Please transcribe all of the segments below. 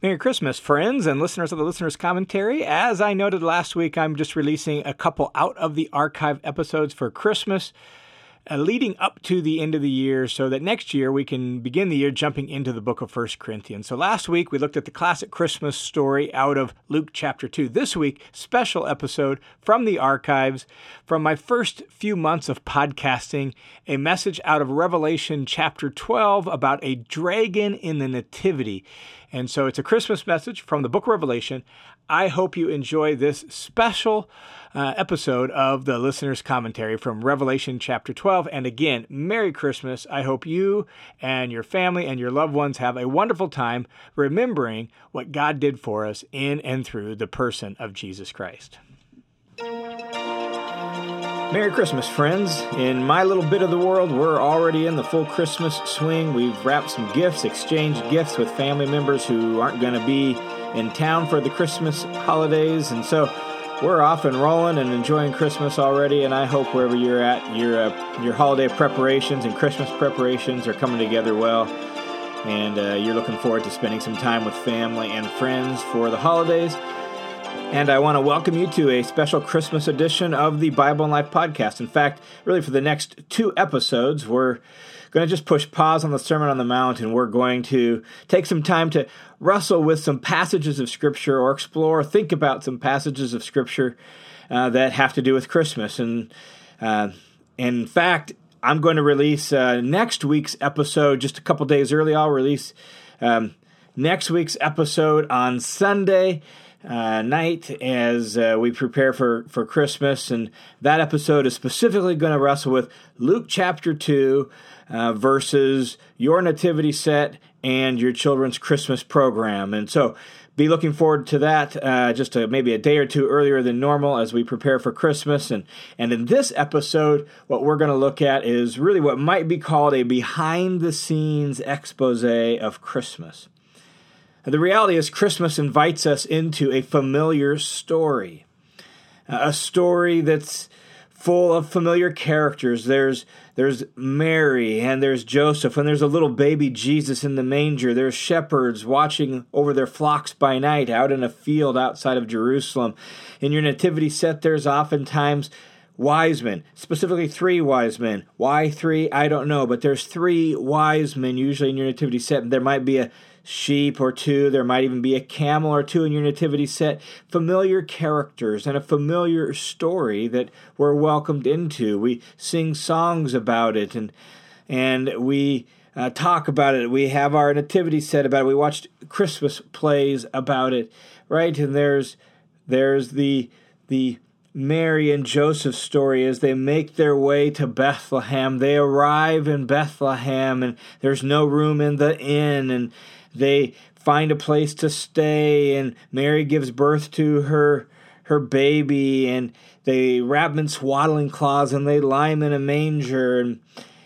Merry Christmas, friends and listeners of the Listener's Commentary. As I noted last week, I'm just releasing a couple out of the archive episodes for Christmas uh, leading up to the end of the year so that next year we can begin the year jumping into the book of First Corinthians. So last week we looked at the classic Christmas story out of Luke chapter 2. This week, special episode from the archives from my first few months of podcasting, a message out of Revelation chapter 12 about a dragon in the nativity. And so it's a Christmas message from the book of Revelation. I hope you enjoy this special uh, episode of the listener's commentary from Revelation chapter 12. And again, Merry Christmas. I hope you and your family and your loved ones have a wonderful time remembering what God did for us in and through the person of Jesus Christ. Merry Christmas, friends. In my little bit of the world, we're already in the full Christmas swing. We've wrapped some gifts, exchanged gifts with family members who aren't going to be in town for the Christmas holidays. And so we're off and rolling and enjoying Christmas already. And I hope wherever you're at, your, uh, your holiday preparations and Christmas preparations are coming together well. And uh, you're looking forward to spending some time with family and friends for the holidays. And I want to welcome you to a special Christmas edition of the Bible in Life podcast. In fact, really for the next two episodes, we're going to just push pause on the Sermon on the Mount and we're going to take some time to wrestle with some passages of Scripture or explore, think about some passages of Scripture uh, that have to do with Christmas. And uh, in fact, I'm going to release uh, next week's episode just a couple days early. I'll release um, next week's episode on Sunday uh, night as uh, we prepare for, for Christmas. And that episode is specifically going to wrestle with Luke chapter 2 uh, versus your nativity set and your children's Christmas program. And so be looking forward to that uh, just a, maybe a day or two earlier than normal as we prepare for Christmas. And, and in this episode, what we're going to look at is really what might be called a behind the scenes expose of Christmas. The reality is, Christmas invites us into a familiar story, uh, a story that's full of familiar characters. There's there's Mary and there's Joseph and there's a little baby Jesus in the manger. There's shepherds watching over their flocks by night out in a field outside of Jerusalem. In your nativity set, there's oftentimes wise men, specifically three wise men. Why three? I don't know, but there's three wise men usually in your nativity set. There might be a sheep or two. There might even be a camel or two in your nativity set. Familiar characters and a familiar story that we're welcomed into. We sing songs about it and and we uh, talk about it. We have our nativity set about it. We watched Christmas plays about it, right? And there's there's the the Mary and Joseph story as they make their way to Bethlehem. They arrive in Bethlehem and there's no room in the inn and they find a place to stay, and Mary gives birth to her her baby, and they wrap him in swaddling cloths and they lie him in a manger, and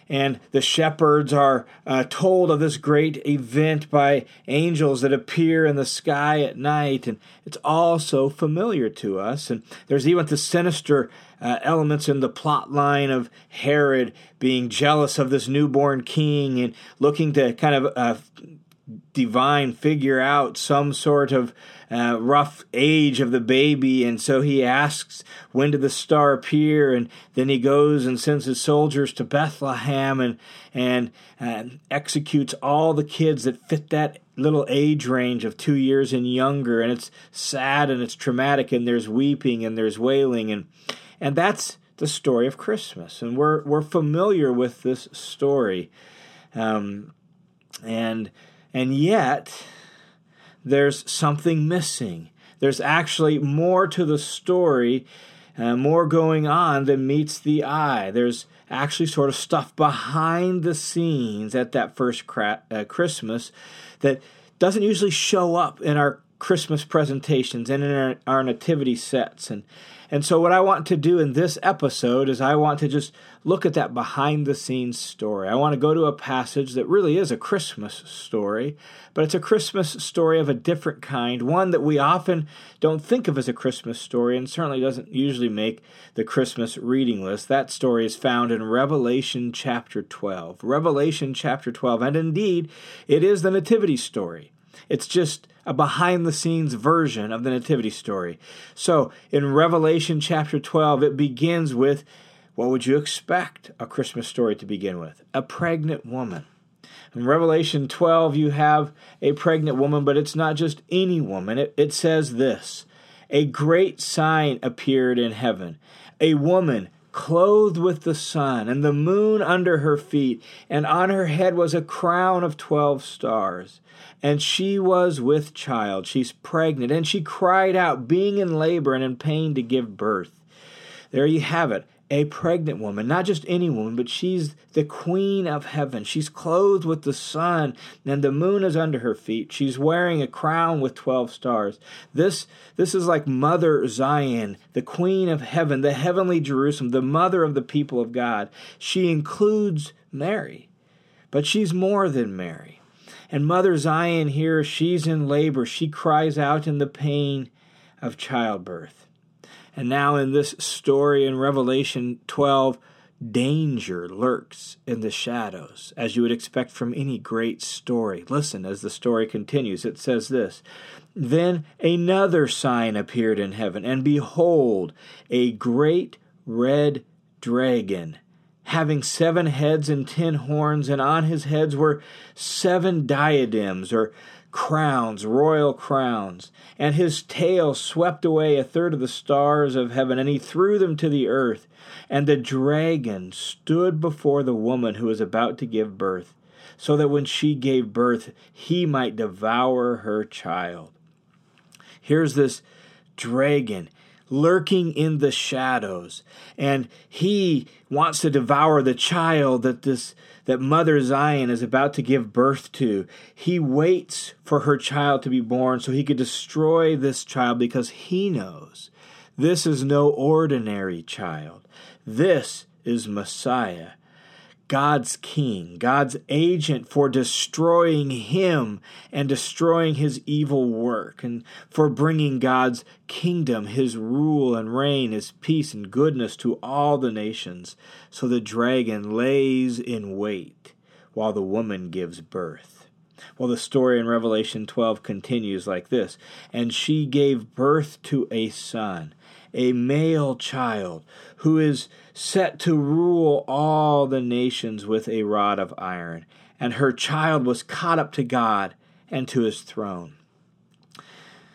and the shepherds are uh, told of this great event by angels that appear in the sky at night, and it's all so familiar to us. And there's even the sinister uh, elements in the plot line of Herod being jealous of this newborn king and looking to kind of uh, divine figure out some sort of uh, rough age of the baby and so he asks when did the star appear? And then he goes and sends his soldiers to bethlehem and and uh, executes all the kids that fit that little age range of two years and younger. And it's sad and it's traumatic and there's weeping and there's wailing. And and that's the story of christmas. And we're we're familiar with this story. Um, and and yet, there's something missing. There's actually more to the story, uh, more going on than meets the eye. There's actually sort of stuff behind the scenes at that first cra- uh, Christmas that doesn't usually show up in our Christmas presentations and in our, our nativity sets. And and so, what I want to do in this episode is I want to just look at that behind the scenes story. I want to go to a passage that really is a Christmas story, but it's a Christmas story of a different kind, one that we often don't think of as a Christmas story and certainly doesn't usually make the Christmas reading list. That story is found in Revelation chapter 12. Revelation chapter 12. And indeed, it is the Nativity story. It's just a behind the scenes version of the Nativity story. So in Revelation chapter 12, it begins with what would you expect a Christmas story to begin with? A pregnant woman. In Revelation 12, you have a pregnant woman, but it's not just any woman. It, it says this A great sign appeared in heaven, a woman clothed with the sun, and the moon under her feet, and on her head was a crown of twelve stars. And she was with child, she's pregnant, and she cried out, being in labor and in pain to give birth. There you have it a pregnant woman, not just any woman, but she's the queen of heaven. She's clothed with the sun, and the moon is under her feet. She's wearing a crown with 12 stars. This, this is like Mother Zion, the queen of heaven, the heavenly Jerusalem, the mother of the people of God. She includes Mary, but she's more than Mary. And Mother Zion here, she's in labor. She cries out in the pain of childbirth. And now, in this story in Revelation 12, danger lurks in the shadows, as you would expect from any great story. Listen as the story continues. It says this Then another sign appeared in heaven, and behold, a great red dragon. Having seven heads and ten horns, and on his heads were seven diadems, or crowns, royal crowns, and his tail swept away a third of the stars of heaven, and he threw them to the earth. And the dragon stood before the woman who was about to give birth, so that when she gave birth, he might devour her child. Here's this dragon lurking in the shadows. And he wants to devour the child that this that mother Zion is about to give birth to. He waits for her child to be born so he could destroy this child because he knows this is no ordinary child. This is Messiah God's king, God's agent for destroying him and destroying his evil work, and for bringing God's kingdom, his rule and reign, his peace and goodness to all the nations. So the dragon lays in wait while the woman gives birth. Well, the story in Revelation 12 continues like this And she gave birth to a son a male child who is set to rule all the nations with a rod of iron. And her child was caught up to God and to his throne.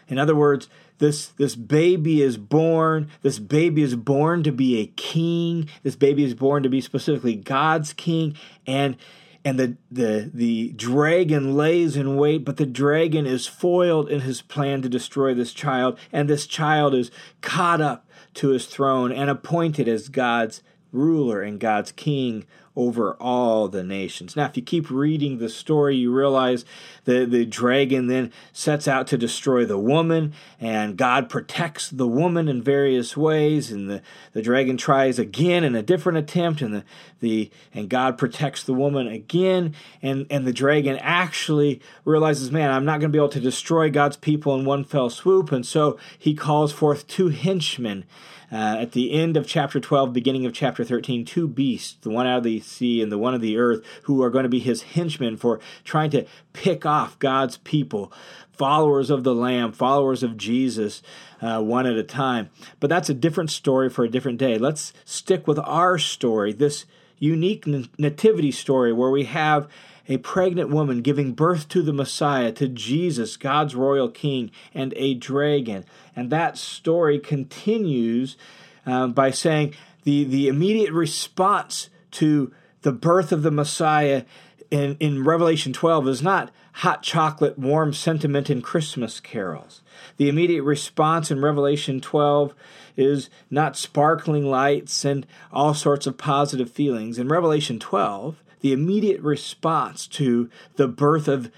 In other words, this, this baby is born. This baby is born to be a king. This baby is born to be specifically God's king. And and the, the, the dragon lays in wait, but the dragon is foiled in his plan to destroy this child, and this child is caught up to his throne and appointed as God's ruler and God's king over all the nations. Now, if you keep reading the story, you realize that the dragon then sets out to destroy the woman, and God protects the woman in various ways, and the, the dragon tries again in a different attempt, and the, the and God protects the woman again, and, and the dragon actually realizes, man, I'm not going to be able to destroy God's people in one fell swoop, and so he calls forth two henchmen uh, at the end of chapter 12, beginning of chapter 13, two beasts, the one out of the sea and the one of the earth, who are going to be his henchmen for trying to pick off God's people, followers of the Lamb, followers of Jesus, uh, one at a time. But that's a different story for a different day. Let's stick with our story, this unique nativity story where we have a pregnant woman giving birth to the Messiah, to Jesus, God's royal king, and a dragon. And that story continues uh, by saying the, the immediate response to the birth of the Messiah in, in Revelation 12 is not hot chocolate, warm sentiment, and Christmas carols. The immediate response in Revelation 12 is not sparkling lights and all sorts of positive feelings. In Revelation 12, the immediate response to the birth of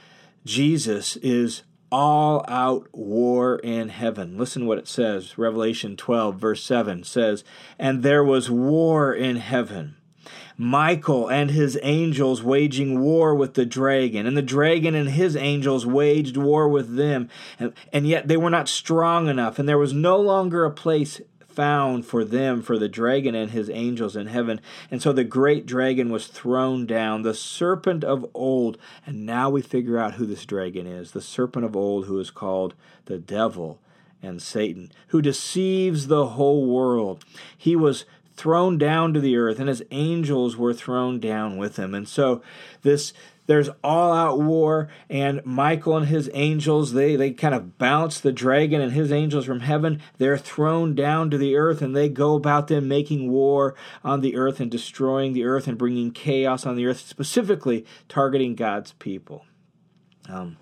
Jesus is all out war in heaven. Listen what it says. Revelation 12, verse 7 says, And there was war in heaven. Michael and his angels waging war with the dragon, and the dragon and his angels waged war with them, and, and yet they were not strong enough, and there was no longer a place found for them, for the dragon and his angels in heaven. And so the great dragon was thrown down, the serpent of old. And now we figure out who this dragon is the serpent of old, who is called the devil and Satan, who deceives the whole world. He was thrown down to the earth, and his angels were thrown down with him. And so this there's all out war and michael and his angels they, they kind of bounce the dragon and his angels from heaven. They're thrown down to the earth and they go about them making war on the earth and destroying the earth and bringing chaos on the earth specifically targeting god's people. Um,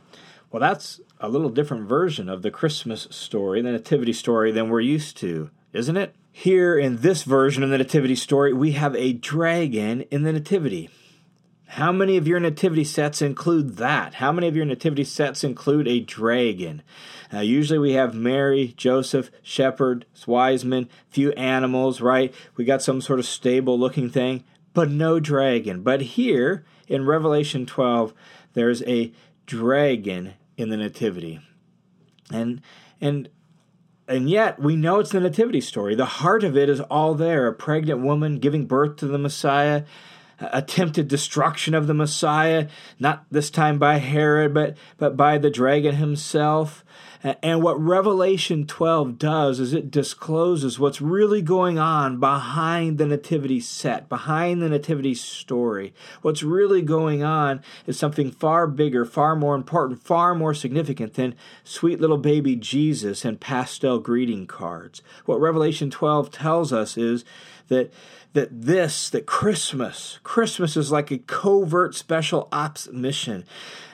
well that's a little different version of the christmas story the nativity story than we're used to isn't it here in this version of the nativity story we have a dragon in the nativity how many of your nativity sets include that? How many of your nativity sets include a dragon? Usually we have Mary, Joseph, shepherd, wise men, few animals, right? We got some sort of stable looking thing, but no dragon. But here in Revelation 12, there's a dragon in the nativity. And and and yet we know it's the nativity story. The heart of it is all there. A pregnant woman giving birth to the Messiah attempted destruction of the Messiah, not this time by Herod, but, but by the dragon himself. And what Revelation 12 does is it discloses what's really going on behind the nativity set, behind the nativity story. What's really going on is something far bigger, far more important, far more significant than sweet little baby Jesus and pastel greeting cards. What Revelation 12 tells us is that that this, that Christmas, Christmas is like a covert special ops mission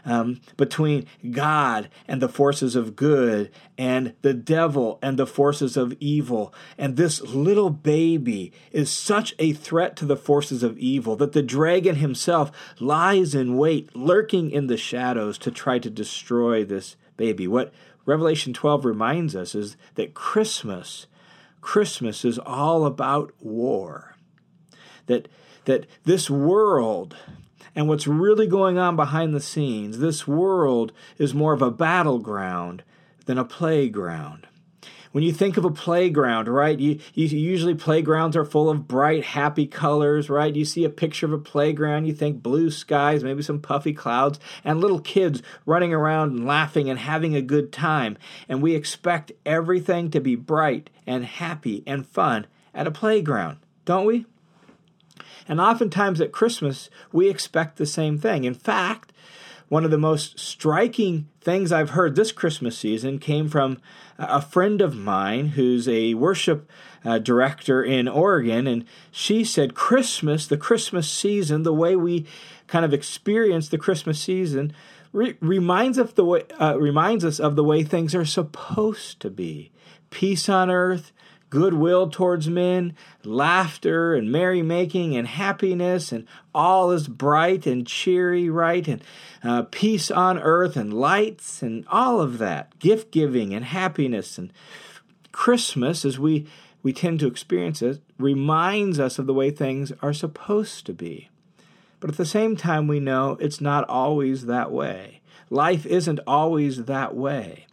um, between God and the forces of good and the devil and the forces of evil. And this little baby is such a threat to the forces of evil that the dragon himself lies in wait, lurking in the shadows to try to destroy this baby. What Revelation 12 reminds us is that Christmas, Christmas is all about war that that this world and what's really going on behind the scenes, this world is more of a battleground than a playground. When you think of a playground, right, you, you usually playgrounds are full of bright, happy colors, right? You see a picture of a playground, you think blue skies, maybe some puffy clouds, and little kids running around and laughing and having a good time. And we expect everything to be bright and happy and fun at a playground, don't we? And oftentimes at Christmas, we expect the same thing. In fact, one of the most striking things I've heard this Christmas season came from a friend of mine who's a worship uh, director in Oregon. And she said, Christmas, the Christmas season, the way we kind of experience the Christmas season, re- reminds, us the way, uh, reminds us of the way things are supposed to be peace on earth goodwill towards men, laughter and merrymaking and happiness, and all is bright and cheery, right? And uh, peace on earth and lights and all of that, gift giving and happiness. And Christmas, as we, we tend to experience it, reminds us of the way things are supposed to be. But at the same time, we know it's not always that way. Life isn't always that way.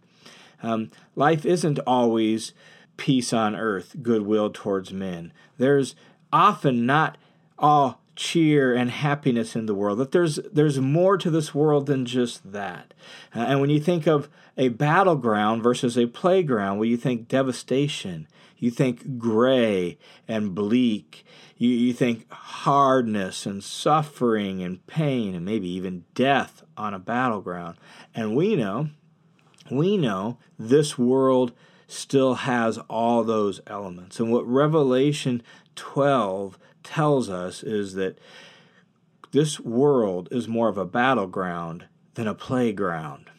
Um, life isn't always peace on earth, goodwill towards men. There's often not all cheer and happiness in the world. That there's there's more to this world than just that. Uh, and when you think of a battleground versus a playground, well, you think devastation. You think gray and bleak. You, you think hardness and suffering and pain and maybe even death on a battleground. And we know, we know this world still has all those elements. And what Revelation 12 tells us is that this world is more of a battleground than a playground.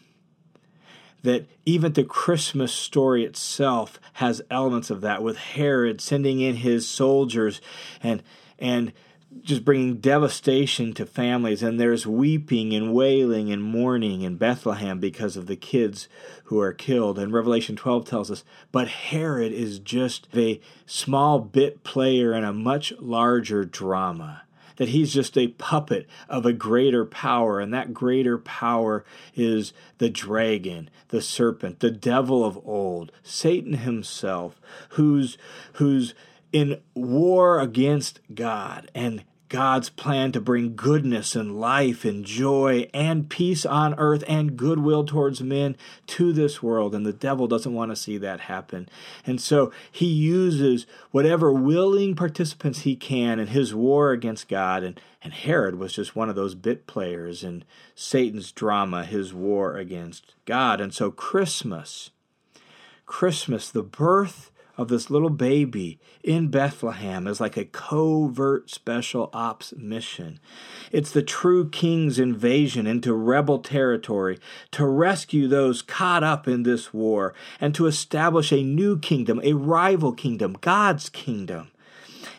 That even the Christmas story itself has elements of that, with Herod sending in his soldiers and and just bringing devastation to families, and there's weeping and wailing and mourning in Bethlehem because of the kids who are killed. And Revelation 12 tells us, but Herod is just a small bit player in a much larger drama. that he's just a puppet of a greater power, and that greater power is the dragon, the serpent, the devil of old, Satan himself, who's who's in war against God and God's plan to bring goodness and life and joy and peace on earth and goodwill towards men to this world. And the devil doesn't want to see that happen. And so he uses whatever willing participants he can in his war against God. And, and Herod was just one of those bit players in Satan's drama, his war against God. And so Christmas, Christmas, the birth of this little baby in Bethlehem is like a covert special ops mission. It's the true king's invasion into rebel territory to rescue those caught up in this war and to establish a new kingdom, a rival kingdom, God's kingdom.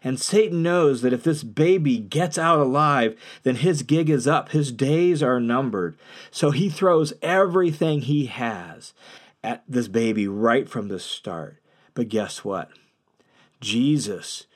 And Satan knows that if this baby gets out alive, then his gig is up, his days are numbered. So he throws everything he has at this baby right from the start. But guess what? Jesus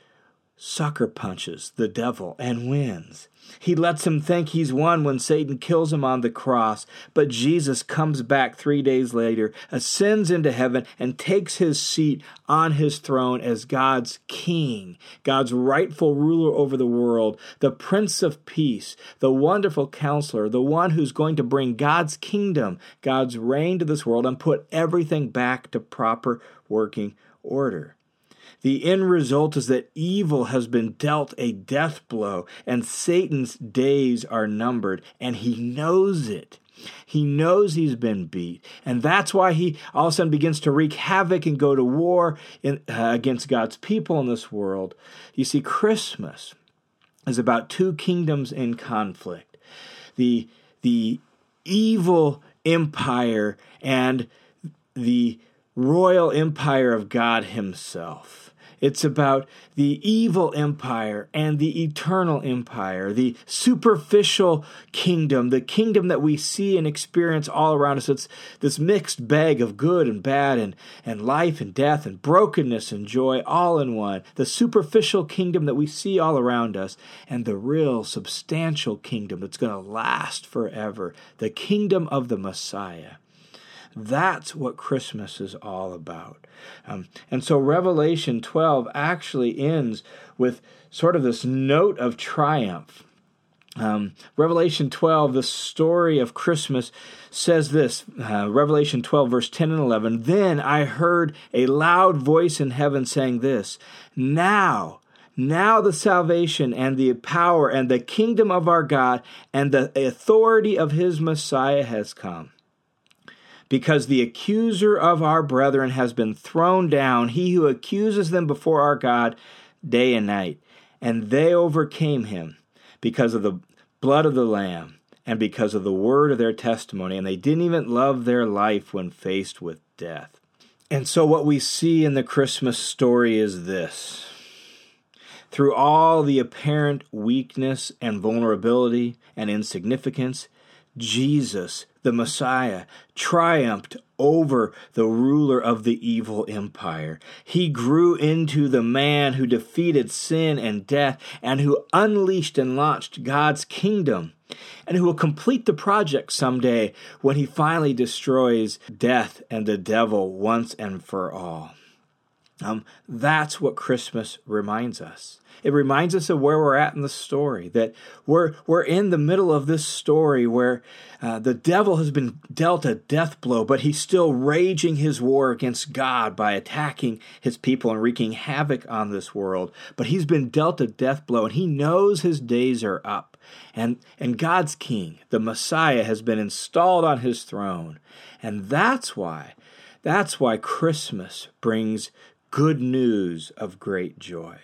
sucker punches the devil and wins. He lets him think he's won when Satan kills him on the cross, but Jesus comes back three days later, ascends into heaven, and takes his seat on his throne as God's king, God's rightful ruler over the world, the Prince of Peace, the wonderful counselor, the one who's going to bring God's kingdom, God's reign to this world, and put everything back to proper working order. The end result is that evil has been dealt a death blow, and Satan's days are numbered, and he knows it. He knows he's been beat, and that's why he all of a sudden begins to wreak havoc and go to war in, uh, against God's people in this world. You see, Christmas is about two kingdoms in conflict the, the evil empire and the royal empire of God Himself. It's about the evil empire and the eternal empire, the superficial kingdom, the kingdom that we see and experience all around us. It's this mixed bag of good and bad and, and life and death and brokenness and joy all in one. The superficial kingdom that we see all around us and the real substantial kingdom that's going to last forever, the kingdom of the Messiah. That's what Christmas is all about. Um, and so Revelation 12 actually ends with sort of this note of triumph. Um, Revelation 12, the story of Christmas, says this uh, Revelation 12, verse 10 and 11. Then I heard a loud voice in heaven saying this Now, now the salvation and the power and the kingdom of our God and the authority of his Messiah has come because the accuser of our brethren has been thrown down, he who accuses them before our God day and night. And they overcame him because of the blood of the Lamb and because of the word of their testimony. And they didn't even love their life when faced with death. And so, what we see in the Christmas story is this. Through all the apparent weakness and vulnerability and insignificance, Jesus, the Messiah, triumphed over the ruler of the evil empire. He grew into the man who defeated sin and death and who unleashed and launched God's kingdom and who will complete the project someday when he finally destroys death and the devil once and for all. Um, that's what Christmas reminds us. It reminds us of where we're at in the story, that we're, we're in the middle of this story where uh, the devil has been dealt a death blow, but he's still raging his war against God by attacking his people and wreaking havoc on this world. But he's been dealt a death blow, and he knows his days are up. And, and God's king, the Messiah, has been installed on his throne. And that's why, that's why Christmas brings good news of great joy.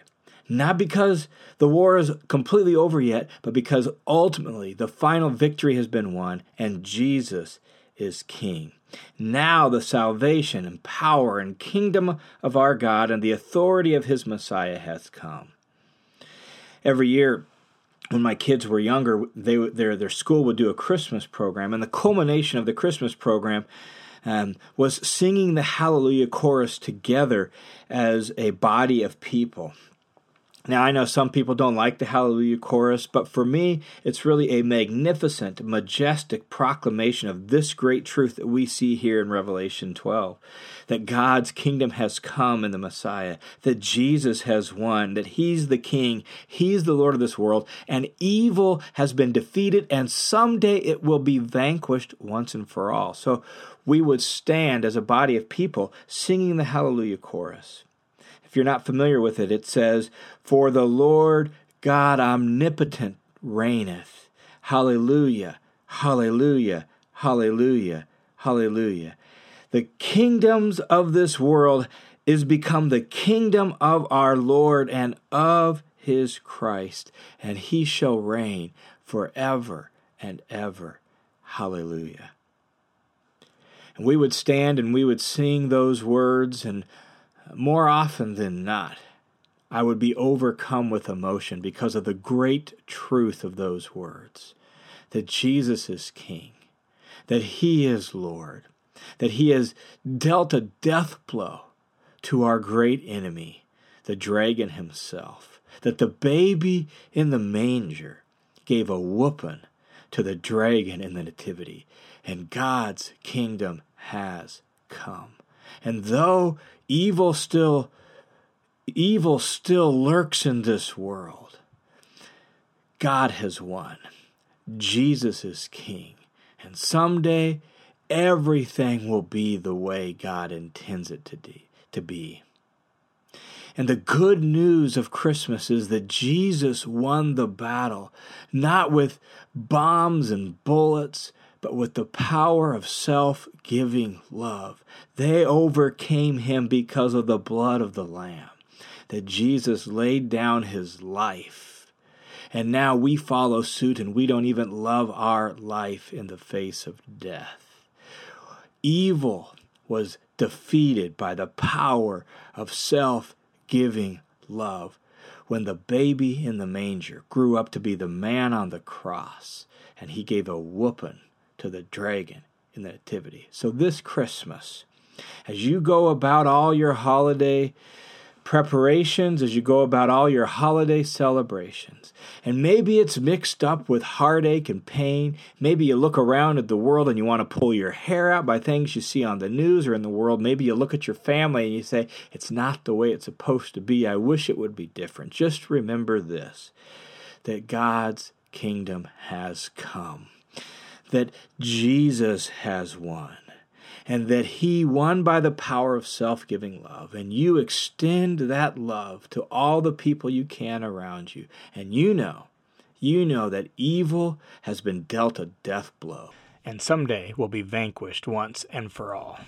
Not because the war is completely over yet, but because ultimately the final victory has been won and Jesus is King. Now the salvation and power and kingdom of our God and the authority of his Messiah hath come. Every year, when my kids were younger, they their their school would do a Christmas program, and the culmination of the Christmas program um, was singing the Hallelujah chorus together as a body of people. Now, I know some people don't like the Hallelujah chorus, but for me, it's really a magnificent, majestic proclamation of this great truth that we see here in Revelation 12 that God's kingdom has come in the Messiah, that Jesus has won, that He's the King, He's the Lord of this world, and evil has been defeated, and someday it will be vanquished once and for all. So we would stand as a body of people singing the Hallelujah chorus. If you're not familiar with it, it says, For the Lord God omnipotent reigneth. Hallelujah, hallelujah, hallelujah, hallelujah. The kingdoms of this world is become the kingdom of our Lord and of his Christ, and he shall reign forever and ever. Hallelujah. And we would stand and we would sing those words, and more often than not, I would be overcome with emotion because of the great truth of those words that Jesus is King, that He is Lord, that He has dealt a death blow to our great enemy, the dragon himself, that the baby in the manger gave a whooping to the dragon in the Nativity, and God's kingdom has come. And though evil still evil still lurks in this world, God has won. Jesus is king. And someday everything will be the way God intends it to, de- to be. And the good news of Christmas is that Jesus won the battle, not with bombs and bullets, but with the power of self giving love. They overcame him because of the blood of the Lamb, that Jesus laid down his life. And now we follow suit and we don't even love our life in the face of death. Evil was defeated by the power of self giving love when the baby in the manger grew up to be the man on the cross and he gave a whooping to the dragon in the Nativity. So this Christmas, as you go about all your holiday preparations, as you go about all your holiday celebrations, and maybe it's mixed up with heartache and pain. Maybe you look around at the world and you want to pull your hair out by things you see on the news or in the world. Maybe you look at your family and you say, It's not the way it's supposed to be. I wish it would be different. Just remember this that God's kingdom has come that Jesus has won and that he won by the power of self giving love. And you extend that love to all the people you can around you. And you know, you know that evil has been dealt a death blow and someday will be vanquished once and for all.